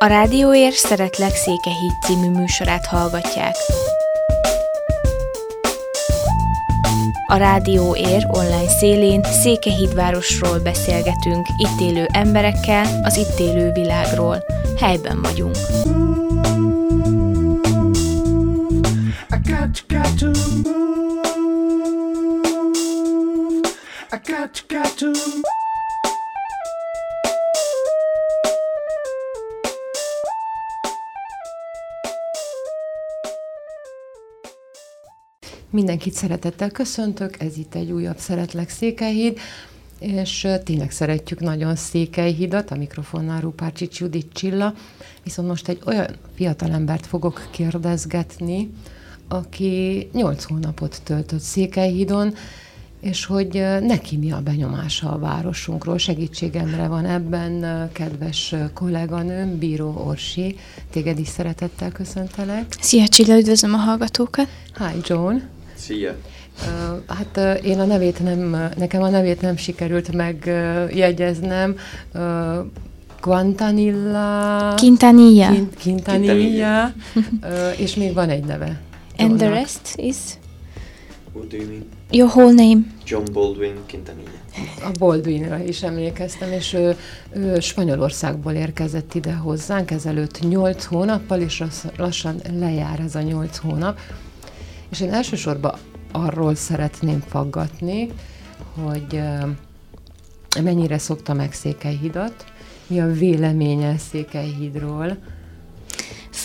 A Rádióér Szeretlek Székehíd című műsorát hallgatják. A Rádió Ér online szélén Székehídvárosról beszélgetünk, itt élő emberekkel, az itt élő világról. Helyben vagyunk. Mindenkit szeretettel köszöntök, ez itt egy újabb Szeretlek Székelyhíd, és tényleg szeretjük nagyon Székelyhidat, a mikrofonnál Rupárcsics Judit Csilla, viszont most egy olyan fiatalembert fogok kérdezgetni, aki 8 hónapot töltött Székelyhidon, és hogy neki mi a benyomása a városunkról. Segítségemre van ebben kedves kolléganőm, Bíró Orsi. Téged is szeretettel köszöntelek. Szia Csilla, üdvözlöm a hallgatókat. Hi John. Szia! Hát én a nevét nem, nekem a nevét nem sikerült megjegyeznem. Quantanilla. Quintanilla. Quintanilla. és még van egy neve. And the rest is? What do you mean? Your whole name? John Baldwin Quintanilla. A Baldwinra is emlékeztem, és ő, ő Spanyolországból érkezett ide hozzánk ezelőtt 8 hónappal, és lassan lejár ez a 8 hónap. És én elsősorban arról szeretném faggatni, hogy mennyire szokta meg Székelyhidat, mi a véleménye Székelyhídról.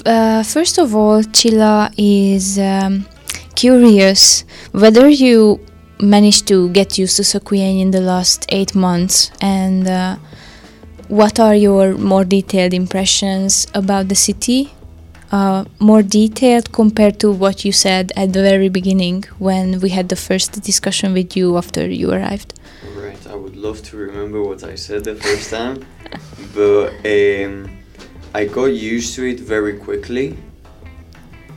Uh, first of all, Chilla is um, curious whether you managed to get used to Sokuyen in the last eight months and uh, what are your more detailed impressions about the city uh, more detailed compared to what you said at the very beginning when we had the first discussion with you after you arrived? Right, I would love to remember what I said the first time, but um, I got used to it very quickly.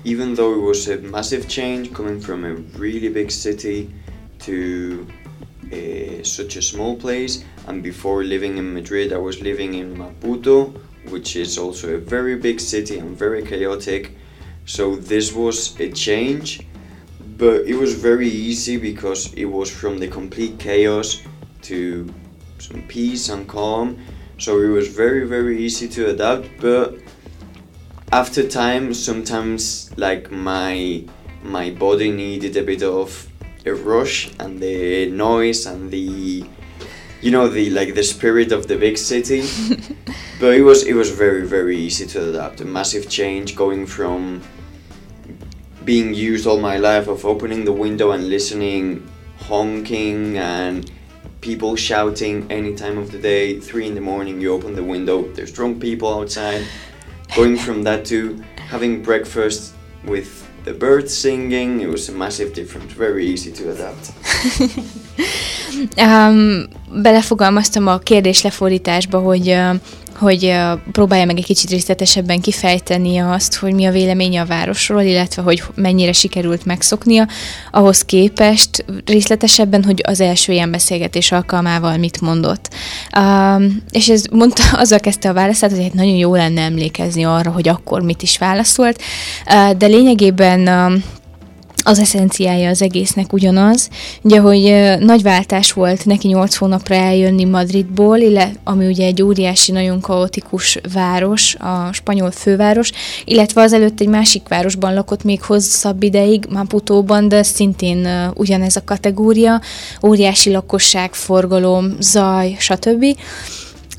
Even though it was a massive change coming from a really big city to uh, such a small place, and before living in Madrid, I was living in Maputo, which is also a very big city and very chaotic. So this was a change, but it was very easy because it was from the complete chaos to some peace and calm. So it was very very easy to adapt, but after time sometimes like my my body needed a bit of a rush and the noise and the you know the like the spirit of the big city? But it was it was very very easy to adapt. A massive change going from being used all my life of opening the window and listening honking and people shouting any time of the day. Three in the morning you open the window there's drunk people outside. Going from that to having breakfast with the birds singing it was a massive difference very easy to adapt. Um, belefogalmaztam a kérdés lefordításba, hogy uh, hogy próbálja meg egy kicsit részletesebben kifejteni azt, hogy mi a véleménye a városról, illetve hogy mennyire sikerült megszoknia, ahhoz képest részletesebben, hogy az első ilyen beszélgetés alkalmával mit mondott. Um, és ez mondta, azzal kezdte a válaszát, hogy hát nagyon jó lenne emlékezni arra, hogy akkor mit is válaszolt, uh, de lényegében um, az eszenciája az egésznek ugyanaz. Ugye, hogy nagy váltás volt neki 8 hónapra eljönni Madridból, illetve, ami ugye egy óriási, nagyon kaotikus város, a spanyol főváros, illetve azelőtt egy másik városban lakott még hosszabb ideig, Maputóban, de szintén ugyanez a kategória, óriási lakosság, forgalom, zaj, stb.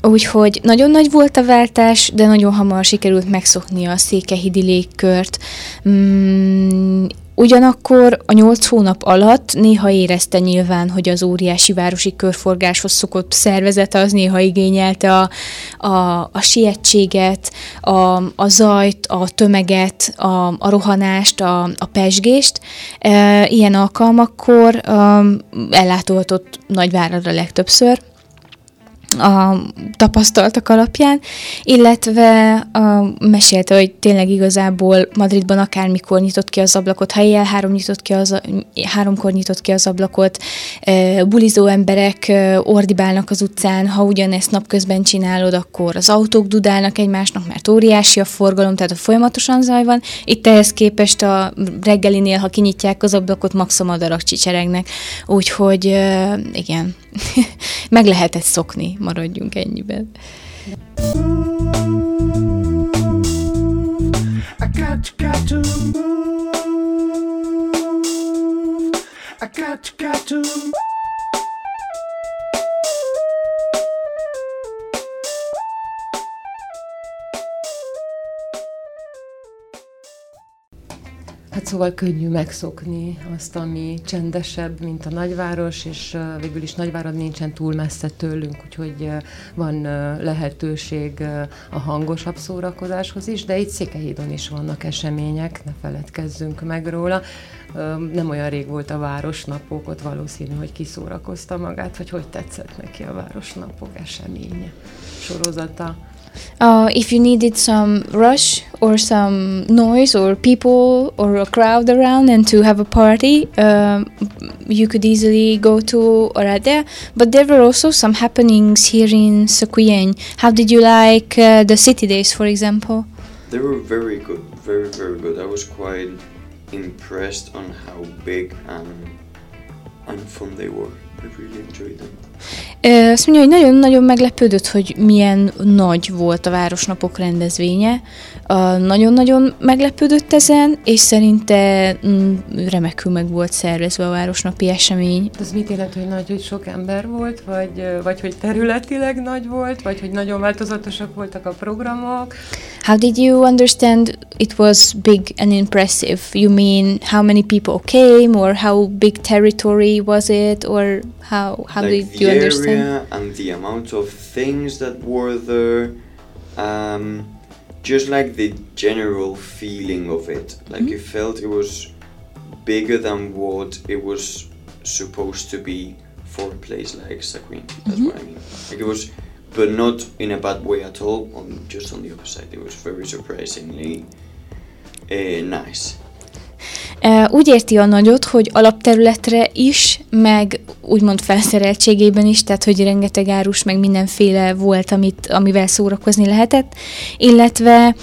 Úgyhogy nagyon nagy volt a váltás, de nagyon hamar sikerült megszoknia a székehidi légkört. Mm, Ugyanakkor a nyolc hónap alatt néha érezte nyilván, hogy az óriási városi körforgáshoz szokott szervezete az néha igényelte a, a, a sietséget, a, a zajt, a tömeget, a, a rohanást, a, a pesgést. E, ilyen alkalmakkor um, ellátogatott Nagyvárada legtöbbször, a tapasztaltak alapján, illetve a, mesélte, hogy tényleg igazából Madridban akármikor nyitott ki az ablakot, ha éjjel három nyitott ki az, háromkor nyitott ki az ablakot, e, bulizó emberek e, ordibálnak az utcán, ha ugyanezt napközben csinálod, akkor az autók dudálnak egymásnak, mert óriási a forgalom, tehát a folyamatosan zaj van. Itt ehhez képest a reggelinél, ha kinyitják az ablakot, max a madarak csicseregnek. Úgyhogy e, igen, meg lehetett szokni, maradjunk ennyiben. I got, to got to move. Szóval könnyű megszokni azt, ami csendesebb, mint a nagyváros, és végül is nagyvárad nincsen túl messze tőlünk, úgyhogy van lehetőség a hangosabb szórakozáshoz is, de itt Székelyhídon is vannak események, ne feledkezzünk meg róla. Nem olyan rég volt a Városnapok, ott valószínű, hogy kiszórakozta magát, hogy hogy tetszett neki a Városnapok eseménye, sorozata. Uh, if you needed some rush or some noise or people or a crowd around and to have a party, uh, you could easily go to Oradea. But there were also some happenings here in Sequien. How did you like uh, the city days, for example? They were very good, very, very good. I was quite impressed on how big and, and fun they were. I really enjoyed them. Azt mondja, hogy nagyon-nagyon meglepődött, hogy milyen nagy volt a Városnapok rendezvénye. Nagyon-nagyon meglepődött ezen, és szerinte mm, remekül meg volt szervezve a Városnapi esemény. Ez mit jelent, hogy nagy, hogy sok ember volt, vagy, vagy hogy területileg nagy volt, vagy hogy nagyon változatosak voltak a programok? How did you understand it was big and impressive? You mean how many people came, or how big territory was it, or how how like did you the understand? area and the amount of things that were there. Um, just like the general feeling of it. Like Mhm. you felt it was bigger than what it was supposed to be for a place like Saquin. That's Mhm. what I mean. Like it was, but not in a bad way at all. On just on the opposite, it was very surprisingly uh, nice. Úgy érti a nagyot, hogy alapterületre is, meg úgymond felszereltségében is, tehát hogy rengeteg árus, meg mindenféle volt, amit, amivel szórakozni lehetett, illetve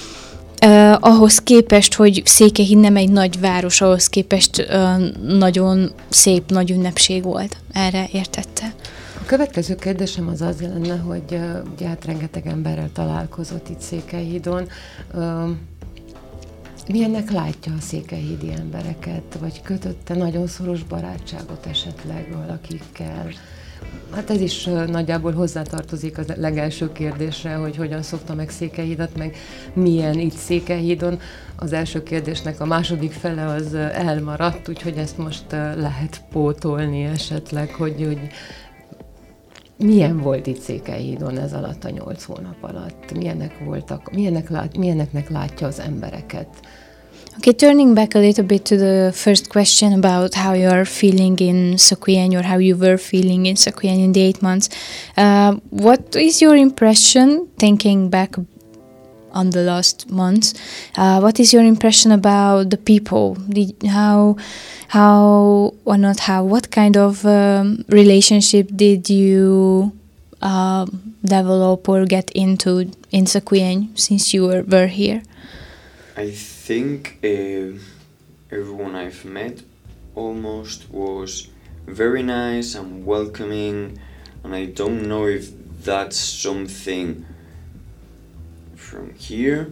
uh, ahhoz képest, hogy Székehíd nem egy nagy város, ahhoz képest uh, nagyon szép, nagy ünnepség volt. Erre értette. A következő kérdésem az az lenne, hogy uh, ugye hát rengeteg emberrel találkozott itt Székelyhídon. Uh, milyennek látja a székelyhídi embereket, vagy kötötte nagyon szoros barátságot esetleg valakikkel? Hát ez is nagyjából hozzátartozik az legelső kérdésre, hogy hogyan szokta meg Székelyhídat, meg milyen itt Székelyhídon. Az első kérdésnek a második fele az elmaradt, úgyhogy ezt most lehet pótolni esetleg, hogy, hogy milyen volt itt Székelyhídon ez alatt a nyolc hónap alatt? Milyenek voltak, milyenek lát, milyeneknek látja az embereket? Okay, turning back a little bit to the first question about how you are feeling in Sequien or how you were feeling in Sequien in the eight months. Uh, what is your impression, thinking back on the last months? Uh, what is your impression about the people? Did, how, how or not how? What kind of um, relationship did you uh, develop or get into in Sequien since you were, were here? I think uh, everyone I've met almost was very nice and welcoming, and I don't know if that's something from here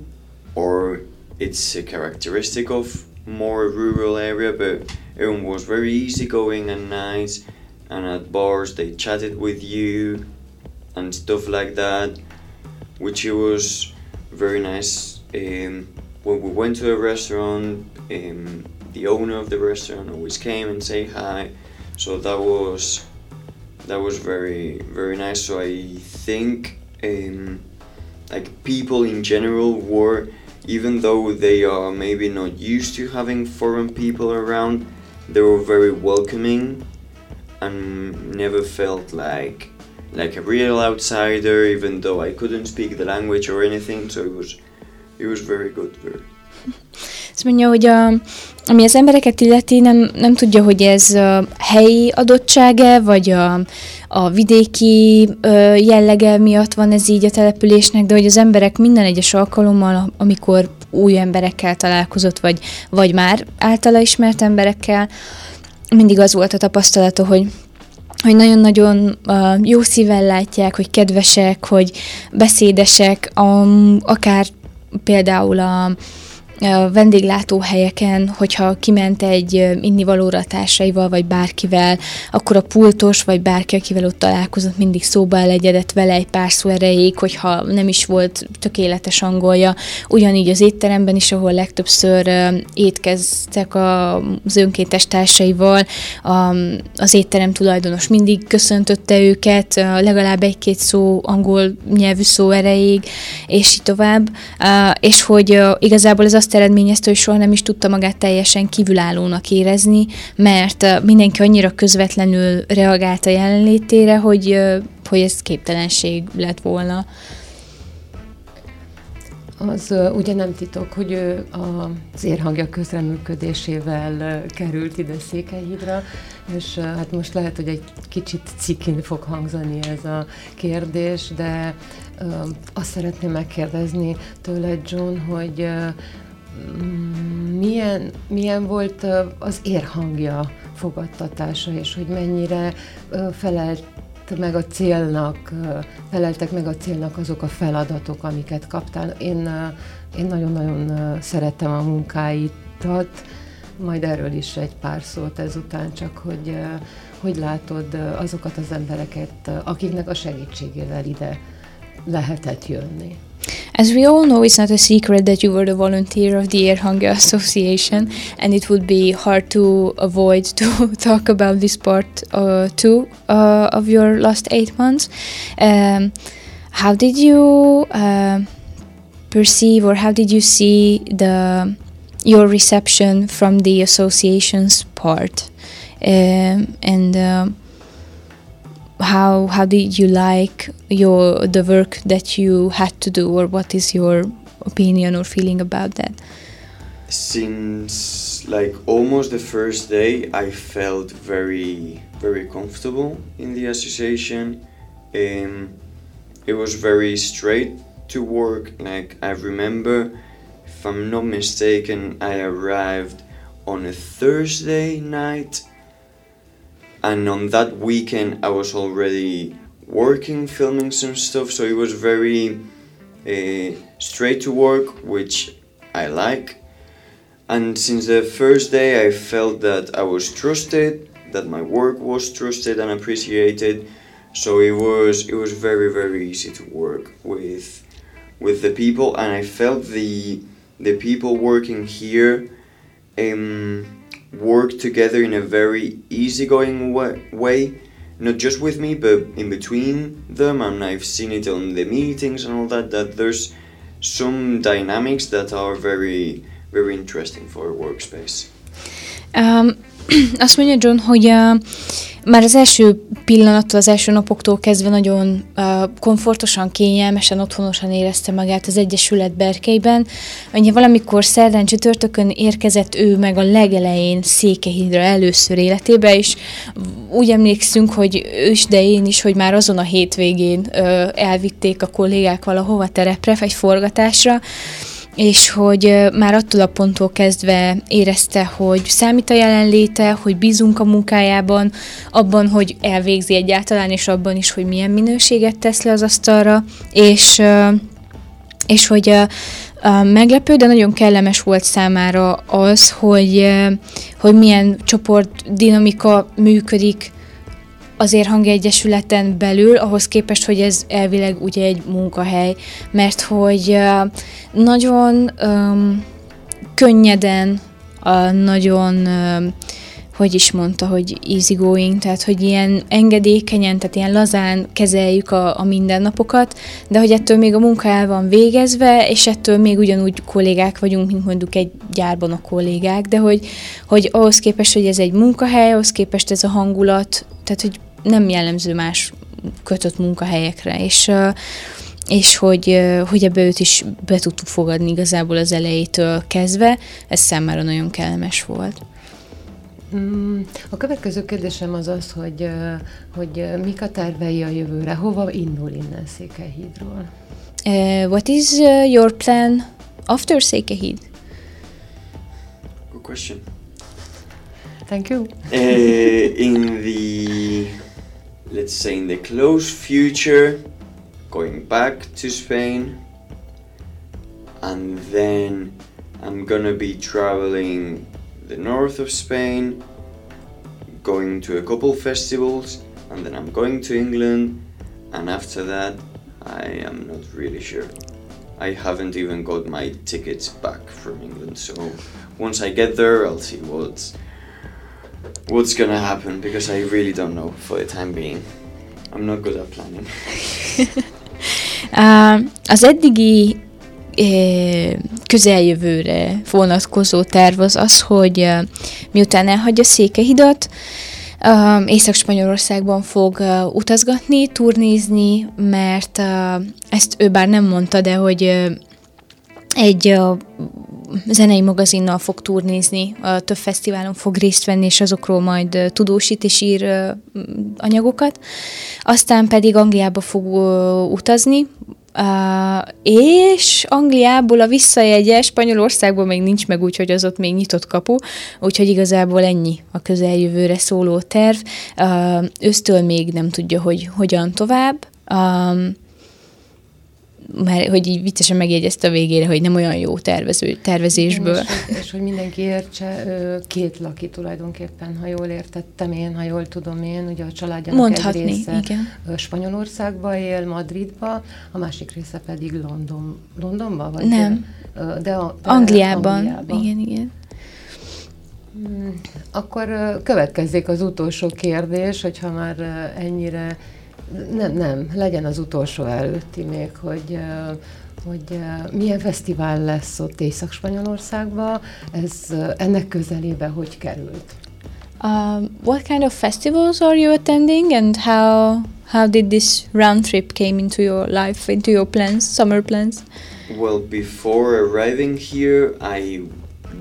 or it's a characteristic of more rural area, but everyone was very easygoing and nice, and at bars they chatted with you and stuff like that, which it was very nice. Um, when we went to a restaurant, um, the owner of the restaurant always came and say hi, so that was that was very very nice. So I think um, like people in general were, even though they are maybe not used to having foreign people around, they were very welcoming and never felt like like a real outsider, even though I couldn't speak the language or anything. So it was, it was very good. Very. Azt mondja, hogy a, ami az embereket illeti, nem, nem tudja, hogy ez a helyi adottsága, vagy a, a vidéki jellege miatt van ez így a településnek, de hogy az emberek minden egyes alkalommal, amikor új emberekkel találkozott, vagy, vagy már általa ismert emberekkel, mindig az volt a tapasztalata, hogy hogy nagyon-nagyon uh, jó szívvel látják, hogy kedvesek, hogy beszédesek, um, akár például a, vendéglátóhelyeken, hogyha kiment egy innivalóra társaival, vagy bárkivel, akkor a pultos, vagy bárki, akivel ott találkozott, mindig szóba elegyedett vele egy pár szó erejéig, hogyha nem is volt tökéletes angolja. Ugyanígy az étteremben is, ahol legtöbbször étkeztek az önkéntes társaival, az étterem tulajdonos mindig köszöntötte őket, legalább egy-két szó angol nyelvű szó erejéig, és így tovább. És hogy igazából ez azt azt eredményezte, hogy soha nem is tudta magát teljesen kívülállónak érezni, mert mindenki annyira közvetlenül reagált a jelenlétére, hogy, hogy ez képtelenség lett volna. Az ugye nem titok, hogy ő az érhangja közreműködésével került ide Székelyhídra, és hát most lehet, hogy egy kicsit cikin fog hangzani ez a kérdés, de azt szeretném megkérdezni tőled, John, hogy milyen, milyen volt az érhangja fogadtatása, és hogy mennyire felelt meg a célnak, feleltek meg a célnak azok a feladatok, amiket kaptál. Én, én nagyon-nagyon szerettem a munkáitat, majd erről is egy pár szót ezután, csak hogy hogy látod azokat az embereket, akiknek a segítségével ide lehetett jönni. As we all know, it's not a secret that you were the volunteer of the Air Hunger Association, and it would be hard to avoid to talk about this part uh, too uh, of your last eight months. Um, how did you uh, perceive, or how did you see the your reception from the association's part, um, and um, how how did you like your the work that you had to do or what is your opinion or feeling about that? Since like almost the first day i felt very very comfortable in the association. Um, it was very straight to work. Like i remember if i'm not mistaken i arrived on a thursday night and on that weekend I was already working, filming some stuff, so it was very uh, straight to work, which I like. And since the first day, I felt that I was trusted, that my work was trusted and appreciated. So it was it was very very easy to work with with the people, and I felt the the people working here. Um, work together in a very easygoing way, not just with me, but in between them. And I've seen it on the meetings and all that, that there's some dynamics that are very, very interesting for a workspace. Um, azt mondja John, hogy uh, már az első pillanattól, az első napoktól kezdve nagyon uh, komfortosan, kényelmesen, otthonosan érezte magát az Egyesület berkeiben. Ugye valamikor szerdán csütörtökön érkezett ő meg a legelején Székehídra először életébe, és úgy emlékszünk, hogy ő is, de én is, hogy már azon a hétvégén uh, elvitték a kollégák valahova terepre, egy forgatásra, és hogy már attól a ponttól kezdve érezte, hogy számít a jelenléte, hogy bízunk a munkájában, abban, hogy elvégzi egyáltalán, és abban is, hogy milyen minőséget tesz le az asztalra, és, és hogy meglepő, de nagyon kellemes volt számára az, hogy, hogy milyen csoport dinamika működik azért hangegyesületen belül, ahhoz képest, hogy ez elvileg ugye egy munkahely, mert hogy nagyon um, könnyeden, uh, nagyon um, hogy is mondta, hogy easy going, tehát hogy ilyen engedékenyen, tehát ilyen lazán kezeljük a, a mindennapokat, de hogy ettől még a munka el van végezve, és ettől még ugyanúgy kollégák vagyunk, mint mondjuk egy gyárban a kollégák, de hogy, hogy ahhoz képest, hogy ez egy munkahely, ahhoz képest ez a hangulat, tehát hogy nem jellemző más kötött munkahelyekre, és és hogy, hogy ebbe őt is be tudtuk fogadni igazából az elejétől kezdve, ez számára nagyon kellemes volt. Mm, a következő kérdésem az az, hogy, hogy mik a tervei a jövőre, hova indul innen Székelyhídról? Uh, what is uh, your plan after Székelyhíd? Good question. Thank you. Uh, in the, let's say, in the close future, going back to Spain, and then I'm gonna be traveling the north of Spain, going to a couple festivals, and then I'm going to England, and after that, I am not really sure. I haven't even got my tickets back from England, so once I get there, I'll see what's what's gonna happen because I really don't know for the time being. I'm not good at planning. az eddigi közeljövőre vonatkozó terv az az, hogy miután elhagyja Székehidat, Észak-Spanyolországban fog utazgatni, turnézni, mert ezt ő bár nem mondta, de hogy egy zenei magazinnal fog turnézni, több fesztiválon fog részt venni, és azokról majd tudósít és ír anyagokat. Aztán pedig Angliába fog utazni, Uh, és Angliából a visszajegye Spanyolországból még nincs meg, úgyhogy az ott még nyitott kapu, úgyhogy igazából ennyi a közeljövőre szóló terv. Uh, még nem tudja, hogy hogyan tovább. Um, mert hogy így viccesen megjegyezte a végére, hogy nem olyan jó tervező, tervezésből. És, és hogy mindenki értse, két laki tulajdonképpen, ha jól értettem én, ha jól tudom én, ugye a családjának Mondhatni, egy része igen. Spanyolországba él, Madridba, a másik része pedig London, Londonba? Vagy nem. De, a, de Angliában. Angliában. Igen, igen. Hmm, akkor következzék az utolsó kérdés, hogyha már ennyire nem, nem, legyen az utolsó előtti még, hogy hogy milyen fesztivál lesz ott Észak-Spanyolországban, ez ennek közelébe hogy került? Uh, what kind of festivals are you attending and how how did this round trip came into your life, into your plans, summer plans? Well, before arriving here, I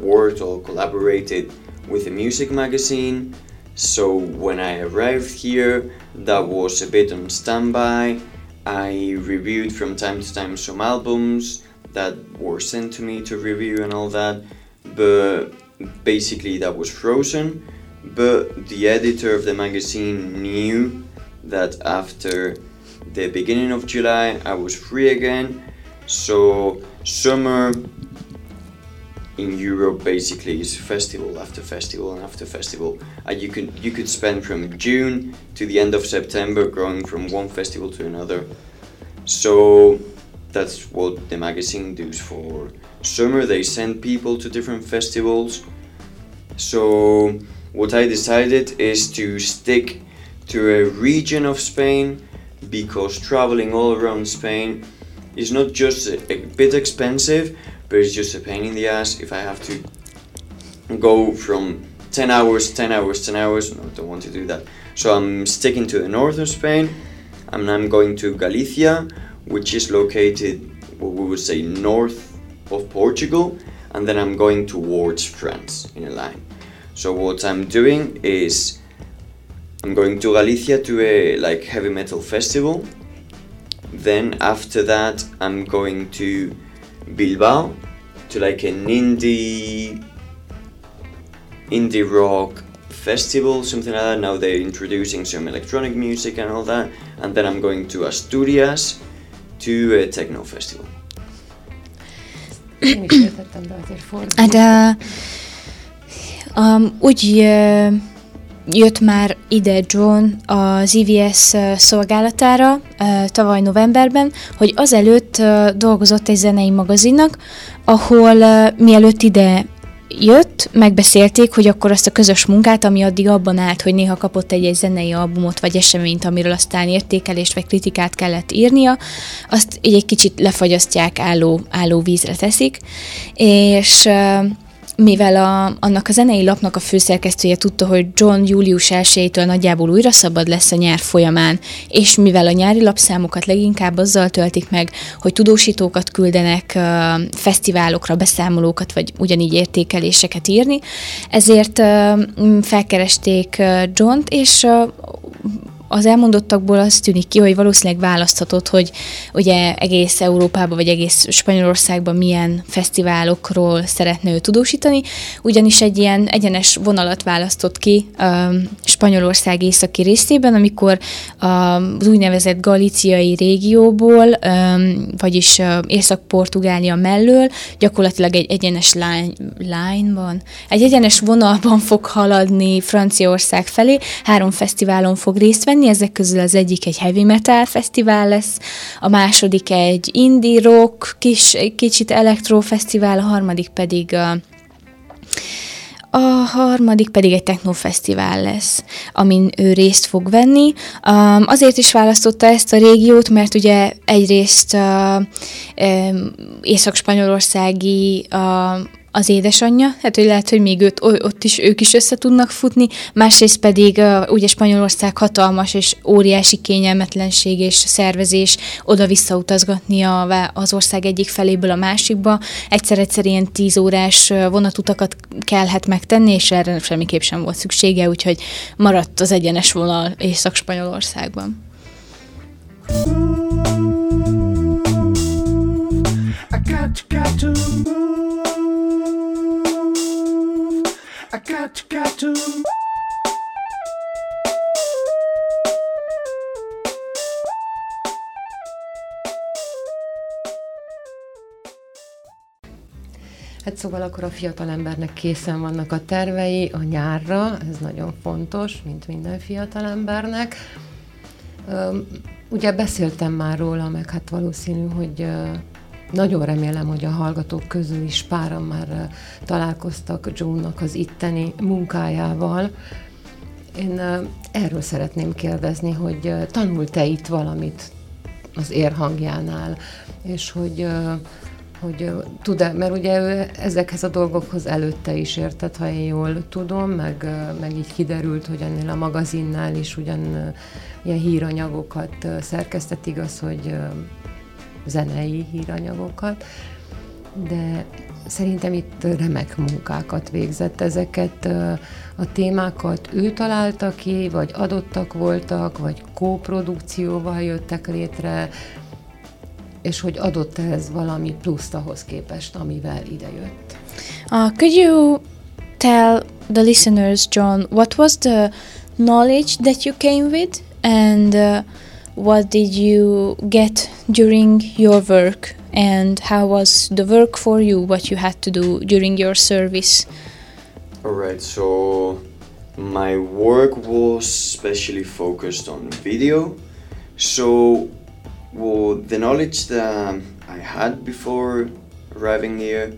worked or collaborated with a music magazine So when I arrived here, that was a bit on standby. I reviewed from time to time some albums that were sent to me to review and all that, but basically that was frozen. But the editor of the magazine knew that after the beginning of July I was free again, so summer in Europe basically is festival after festival and after festival. And you could you could spend from June to the end of September going from one festival to another. So that's what the magazine does for summer. They send people to different festivals. So what I decided is to stick to a region of Spain because traveling all around Spain is not just a, a bit expensive but it's just a pain in the ass if I have to go from 10 hours, 10 hours, 10 hours. No, I don't want to do that. So I'm sticking to the north of Spain and I'm going to Galicia, which is located, what we would say, north of Portugal, and then I'm going towards France in a line. So what I'm doing is I'm going to Galicia to a like heavy metal festival. Then after that I'm going to Bilbao to like an indie indie rock festival, something like that. Now they're introducing some electronic music and all that. And then I'm going to Asturias to a techno festival. Hát uh, um, úgy uh, jött már ide John az EVS szolgálatára tavaly novemberben, hogy azelőtt dolgozott egy zenei magazinnak, ahol mielőtt ide jött, megbeszélték, hogy akkor azt a közös munkát, ami addig abban állt, hogy néha kapott egy, egy zenei albumot vagy eseményt, amiről aztán értékelést vagy kritikát kellett írnia, azt egy kicsit lefagyasztják, álló, álló vízre teszik, és mivel a, annak a zenei lapnak a főszerkesztője tudta, hogy John július 1 nagyjából újra szabad lesz a nyár folyamán, és mivel a nyári lapszámokat leginkább azzal töltik meg, hogy tudósítókat küldenek uh, fesztiválokra, beszámolókat, vagy ugyanígy értékeléseket írni, ezért uh, felkeresték uh, John-t, és az elmondottakból az tűnik ki, hogy valószínűleg választhatott, hogy ugye egész Európában vagy egész Spanyolországban milyen fesztiválokról szeretne ő tudósítani, ugyanis egy ilyen egyenes vonalat választott ki um, Spanyolország északi részében, amikor az úgynevezett galiciai régióból, um, vagyis uh, Észak-Portugália mellől gyakorlatilag egy egyenes line van, egy egyenes vonalban fog haladni Franciaország felé, három fesztiválon fog részt venni, venni, ezek közül az egyik egy heavy metal fesztivál lesz, a második egy indie rock, kis, kicsit elektrofesztivál, a harmadik pedig a a harmadik pedig egy technofesztivál lesz, amin ő részt fog venni. Um, azért is választotta ezt a régiót, mert ugye egyrészt uh, um, észak-spanyolországi uh, az édesanyja, hát hogy lehet, hogy még őt, ott is ők is össze tudnak futni, másrészt pedig uh, ugye Spanyolország hatalmas és óriási kényelmetlenség és szervezés oda-vissza utazgatni a, az ország egyik feléből a másikba. Egyszer-egyszer ilyen tíz órás vonatutakat kellhet megtenni, és erre semmiképp sem volt szüksége, úgyhogy maradt az egyenes vonal Észak-Spanyolországban. I got, got to move. Got, got to. Hát szóval akkor a fiatal embernek készen vannak a tervei a nyárra, ez nagyon fontos, mint minden fiatal embernek. Ugye beszéltem már róla, meg hát valószínű, hogy nagyon remélem, hogy a hallgatók közül is páran már találkoztak Joe-nak az itteni munkájával. Én erről szeretném kérdezni, hogy tanult-e itt valamit az érhangjánál, és hogy hogy tud-e, mert ugye ő ezekhez a dolgokhoz előtte is érted, ha én jól tudom, meg, meg így kiderült, hogy ennél a magazinnál is ugyan ilyen híranyagokat szerkesztett, igaz, hogy zenei híranyagokat, de szerintem itt remek munkákat végzett ezeket a témákat. Ő találta ki, vagy adottak voltak, vagy kóprodukcióval jöttek létre, és hogy adott ez valami pluszt ahhoz képest, amivel idejött. Uh, could you tell the listeners, John, what was the knowledge that you came with and uh, what did you get during your work? And how was the work for you what you had to do during your service? All right so my work was specially focused on video. So well the knowledge that i had before arriving here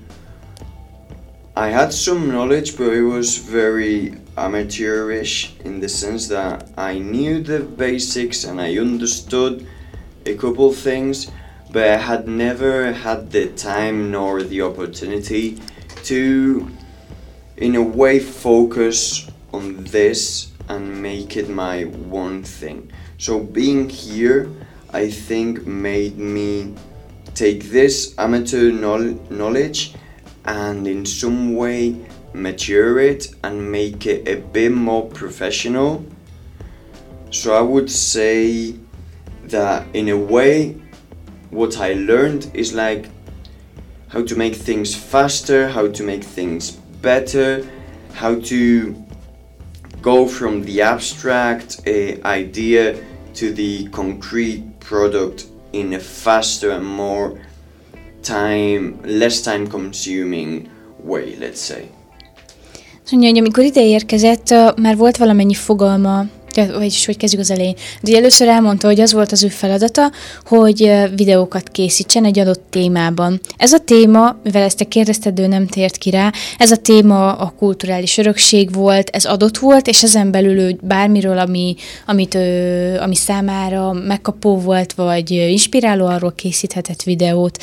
i had some knowledge but it was very amateurish in the sense that I knew the basics and I understood a couple things, but I had never had the time nor the opportunity to, in a way, focus on this and make it my one thing. So, being here, I think, made me take this amateur knowledge and in some way mature it and make it a bit more professional. So I would say that in a way, what I learned is like how to make things faster, how to make things better, how to go from the abstract uh, idea to the concrete product in a faster and more time, less time consuming way, let's say. Mondja, hogy amikor ide érkezett, már volt valamennyi fogalma, vagyis hogy kezdjük az elején. De először elmondta, hogy az volt az ő feladata, hogy videókat készítsen egy adott témában. Ez a téma, mivel ezt te kérdezted, ő nem tért ki rá, ez a téma a kulturális örökség volt, ez adott volt, és ezen belül ő bármiről, ami, amit ő, ami számára megkapó volt, vagy inspiráló, arról készíthetett videót.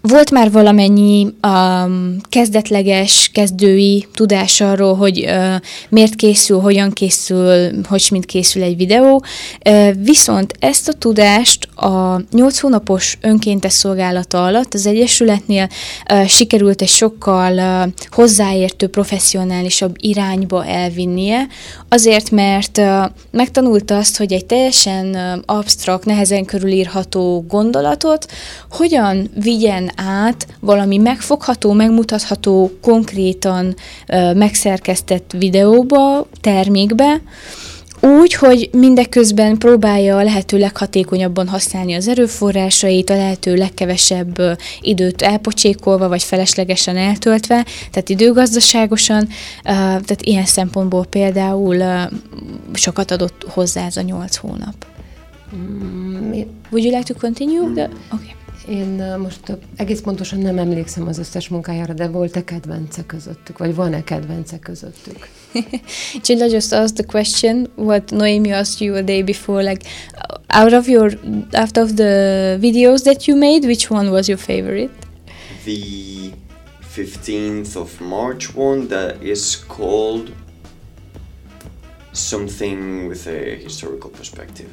Volt már valamennyi um, kezdetleges, kezdői tudás arról, hogy uh, miért készül, hogyan készül, hogy mint készül egy videó, uh, viszont ezt a tudást a 8 hónapos önkéntes szolgálata alatt az Egyesületnél uh, sikerült egy sokkal uh, hozzáértő, professzionálisabb irányba elvinnie, azért, mert uh, megtanulta azt, hogy egy teljesen uh, absztrakt, nehezen körülírható gondolatot hogyan vigyen át valami megfogható, megmutatható, konkrétan megszerkesztett videóba, termékbe, úgy, hogy mindeközben próbálja a lehető leghatékonyabban használni az erőforrásait, a lehető legkevesebb időt elpocsékolva, vagy feleslegesen eltöltve, tehát időgazdaságosan, tehát ilyen szempontból például sokat adott hozzá ez a nyolc hónap. Mm, Would you like to continue? Mm. The, okay. Én most egész pontosan nem emlékszem az összes munkájára, de volt-e kedvence közöttük, vagy van-e kedvence közöttük? Csilla just asked the question what Noemi asked you a day before, like out of your out of the videos that you made, which one was your favorite? The 15th of March one that is called something with a historical perspective.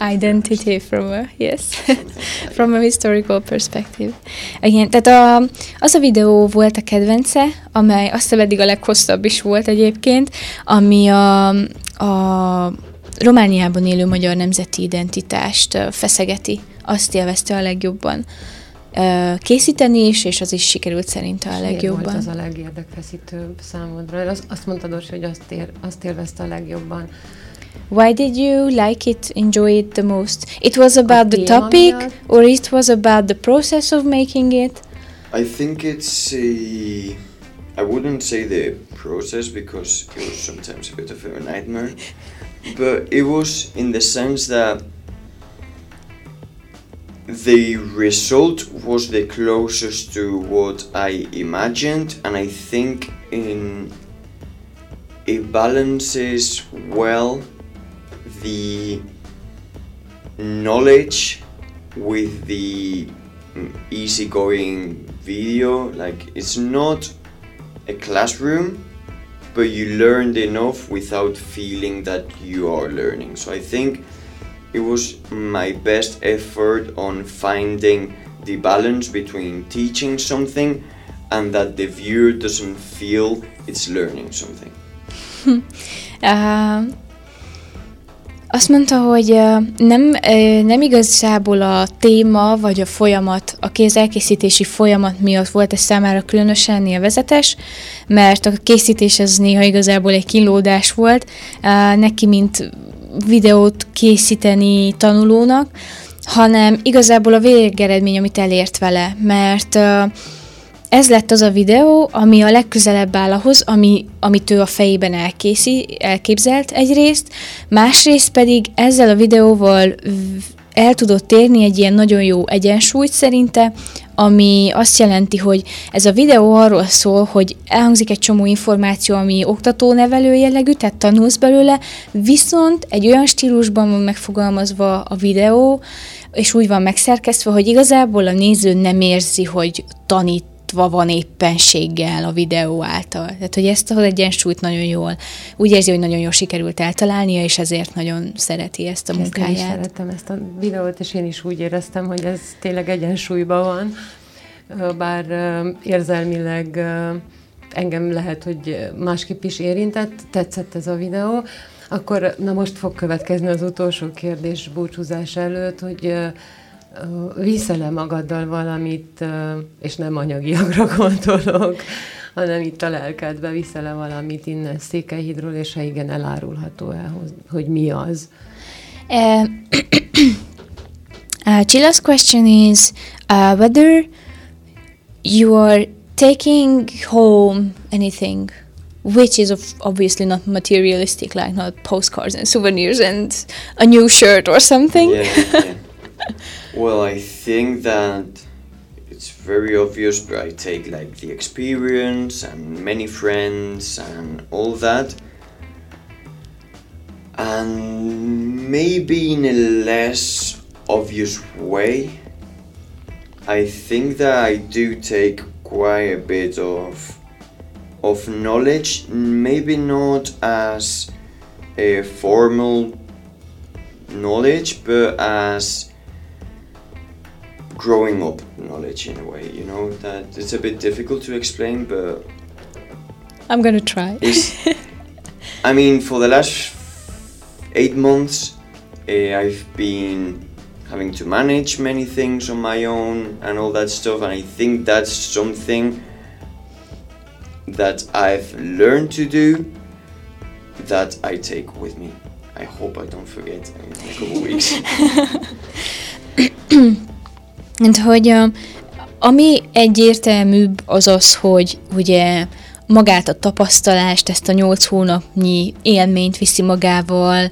Identity from a, yes, from a historical perspective. Igen, tehát a, az a videó volt a kedvence, amely azt eddig a leghosszabb is volt egyébként, ami a, a Romániában élő magyar nemzeti identitást feszegeti. Azt élvezte a legjobban készíteni is, és az is sikerült szerintem a legjobban. volt az a legérdekfeszítőbb számodra? Azt, azt mondtad, hogy azt, ér, azt élvezte a legjobban. Why did you like it, enjoy it the most? It was about the topic, or it was about the process of making it? I think it's a. I wouldn't say the process because it was sometimes a bit of a nightmare, but it was in the sense that the result was the closest to what I imagined, and I think in it balances well the knowledge with the mm, easygoing video. Like it's not a classroom, but you learned enough without feeling that you are learning. So I think it was my best effort on finding the balance between teaching something and that the viewer doesn't feel it's learning something. uh, azt mondta, hogy nem, nem igazából a téma vagy a folyamat, a kézelkészítési folyamat miatt volt ez számára különösen élvezetes, mert a készítés az néha igazából egy kínlódás volt. Neki, mint videót készíteni tanulónak, hanem igazából a végeredmény, amit elért vele, mert ez lett az a videó, ami a legközelebb áll ahhoz, ami, amit ő a fejében elkészi, elképzelt egyrészt, másrészt pedig ezzel a videóval el tudott érni egy ilyen nagyon jó egyensúlyt szerinte, ami azt jelenti, hogy ez a videó arról szól, hogy elhangzik egy csomó információ, ami oktató-nevelő jellegű, tehát tanulsz belőle, viszont egy olyan stílusban van megfogalmazva a videó, és úgy van megszerkesztve, hogy igazából a néző nem érzi, hogy tanít van éppenséggel a videó által. Tehát, hogy ezt az egyensúlyt nagyon jól, úgy érzi, hogy nagyon jól sikerült eltalálnia, és ezért nagyon szereti ezt a ezt munkáját. Én is szeretem ezt a videót, és én is úgy éreztem, hogy ez tényleg egyensúlyban van, bár érzelmileg engem lehet, hogy másképp is érintett, tetszett ez a videó, akkor na most fog következni az utolsó kérdés búcsúzás előtt, hogy viszel-e magaddal valamit, és nem anyagiakra gondolok, hanem itt a lelkedbe viszel-e valamit innen Székelyhídról, és ha igen, elárulható el, hogy mi az? Uh, uh, Chilla's question is uh, whether you are taking home anything which is obviously not materialistic, like not postcards and souvenirs and a new shirt or something. Yeah, yeah. well, I think that it's very obvious, but I take like the experience and many friends and all that. And maybe in a less obvious way, I think that I do take quite a bit of of knowledge, maybe not as a formal knowledge, but as growing up knowledge in a way. You know that it's a bit difficult to explain, but I'm gonna try. I mean, for the last eight months, uh, I've been having to manage many things on my own and all that stuff, and I think that's something that I've learned to do that I take with me. I hope I don't forget in a couple weeks. Mint hogy ami egyértelműbb az az, hogy ugye magát a tapasztalást, ezt a nyolc hónapnyi élményt viszi magával,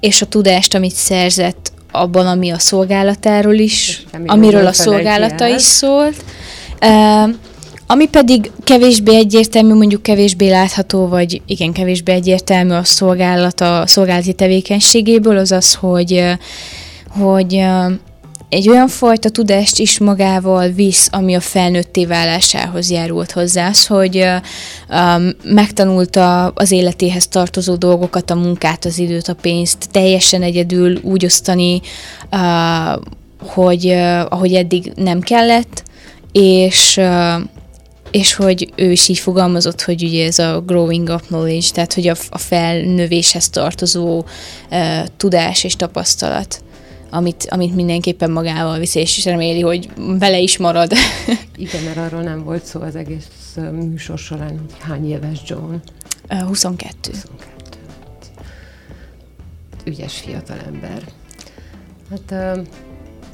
és a tudást, amit szerzett abban, ami a szolgálatáról is, amiről a szolgálata is szólt. Uh, ami pedig kevésbé egyértelmű, mondjuk kevésbé látható, vagy igen, kevésbé egyértelmű a szolgálata, a szolgálati tevékenységéből, az az, hogy, hogy egy olyan fajta tudást is magával visz, ami a felnőtté válásához járult hozzá, az, hogy um, megtanulta az életéhez tartozó dolgokat, a munkát, az időt, a pénzt teljesen egyedül úgy osztani, uh, hogy uh, ahogy eddig nem kellett, és uh, és hogy ő is így fogalmazott, hogy ugye ez a growing up knowledge, tehát hogy a, a felnövéshez tartozó uh, tudás és tapasztalat amit, amit mindenképpen magával visz, és reméli, hogy vele is marad. Igen, mert arról nem volt szó az egész műsor során, hogy hány éves John. 22. 22. Ügyes fiatalember. Hát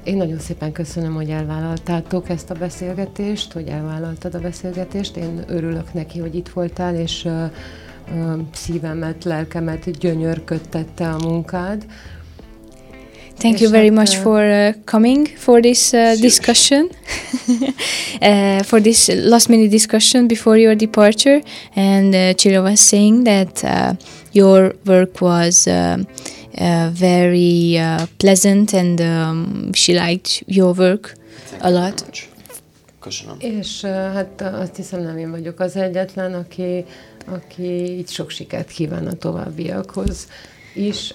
én nagyon szépen köszönöm, hogy elvállaltátok ezt a beszélgetést, hogy elvállaltad a beszélgetést. Én örülök neki, hogy itt voltál, és szívemet, lelkemet gyönyörködtette a munkád. Thank you very much for uh, coming for this uh, discussion, uh, for this last minute discussion before your departure. And uh, Chilo was saying that uh, your work was uh, uh, very uh, pleasant and um, she liked your work Thank a you lot. very much. Köszönöm. És uh, hát azt hiszem nem én vagyok az egyetlen, aki, aki így sok sikert kíván a továbbiakhoz is.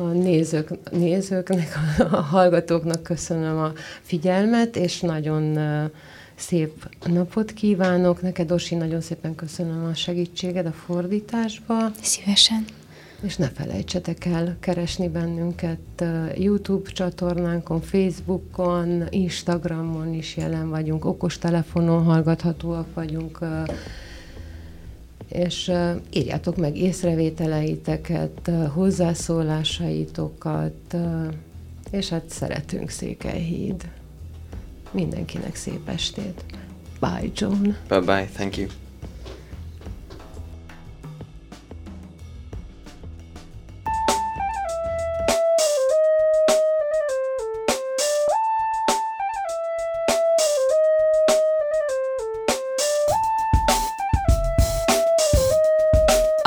A nézők, nézőknek, a hallgatóknak köszönöm a figyelmet, és nagyon szép napot kívánok. Neked, Osi, nagyon szépen köszönöm a segítséged a fordításba. Szívesen. És ne felejtsetek el keresni bennünket YouTube csatornánkon, Facebookon, Instagramon is jelen vagyunk, okostelefonon hallgathatóak vagyunk, és írjátok meg észrevételeiteket, hozzászólásaitokat, és hát szeretünk Székelyhíd. Mindenkinek szép estét. Bye, John. Bye bye. Thank you.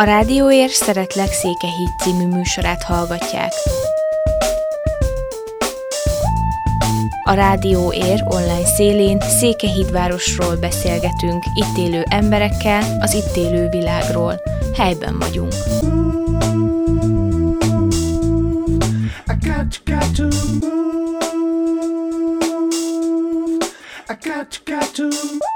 Rádióér Szeretlek Székehíd című műsorát hallgatják. A Rádió Ér online szélén Székehídvárosról beszélgetünk, itt élő emberekkel, az itt élő világról. Helyben vagyunk. I got, to got, to.